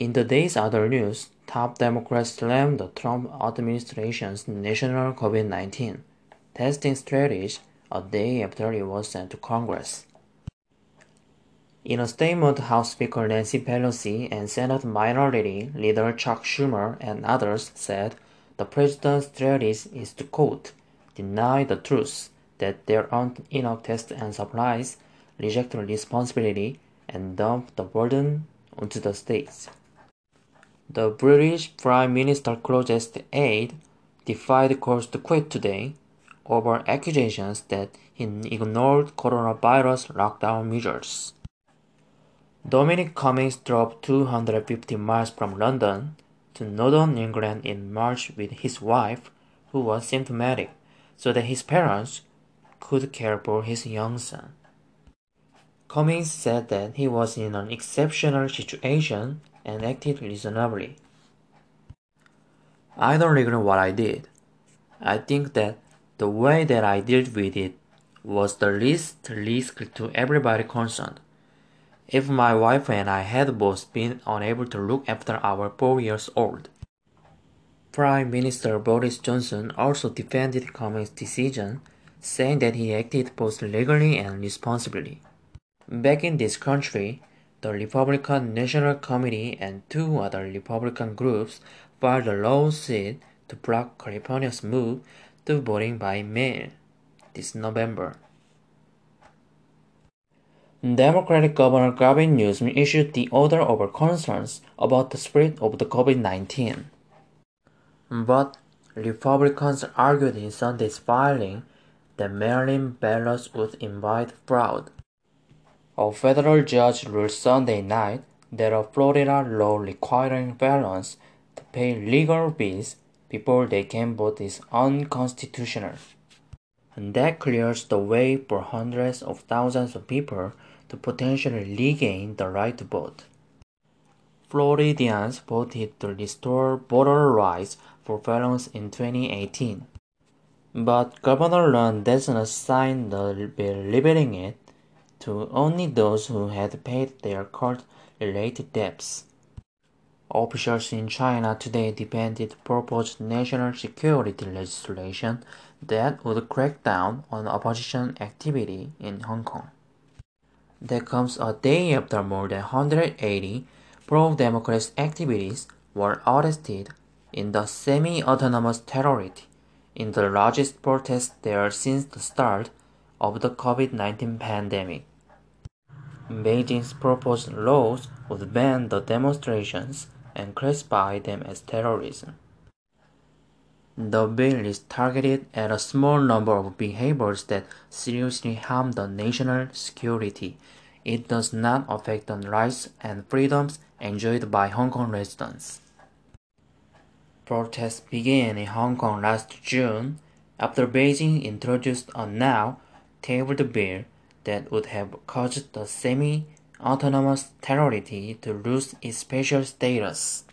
In the day's other news, top Democrats slammed the Trump administration's national COVID 19 testing strategy a day after it was sent to Congress. In a statement, House Speaker Nancy Pelosi and Senate Minority Leader Chuck Schumer and others said the president's strategy is to quote, deny the truth that there aren't enough tests and supplies, reject responsibility, and dump the burden onto the states. The British Prime Minister closest aide defied calls to quit today over accusations that he ignored coronavirus lockdown measures. Dominic Cummings drove 250 miles from London to northern England in March with his wife, who was symptomatic, so that his parents could care for his young son. Cummings said that he was in an exceptional situation and acted reasonably. I don't regret what I did. I think that the way that I dealt with it was the least risk to everybody concerned. If my wife and I had both been unable to look after our four years old. Prime Minister Boris Johnson also defended Cummings' decision, saying that he acted both legally and responsibly. Back in this country, the Republican National Committee and two other Republican groups filed a lawsuit to block California's move to voting by mail this November. Democratic Governor Gavin Newsom issued the order over concerns about the spread of the COVID 19. But Republicans argued in Sunday's filing that mail-in ballots would invite fraud. A federal judge ruled Sunday night that a Florida law requiring felons to pay legal fees before they can vote is unconstitutional. And that clears the way for hundreds of thousands of people to potentially regain the right to vote. Floridians voted to restore voter rights for felons in 2018. But Governor Ron DeSantis signed the bill limiting it to only those who had paid their court-related debts. Officials in China today defended proposed national security legislation that would crack down on opposition activity in Hong Kong. That comes a day after more than 180 pro-democrat activists were arrested in the semi-autonomous territory in the largest protest there since the start of the COVID-19 pandemic. Beijing's proposed laws would ban the demonstrations and classify them as terrorism. The bill is targeted at a small number of behaviors that seriously harm the national security. It does not affect the rights and freedoms enjoyed by Hong Kong residents. Protests began in Hong Kong last June after Beijing introduced a now tabled bill that would have caused the semi autonomous territory to lose its special status.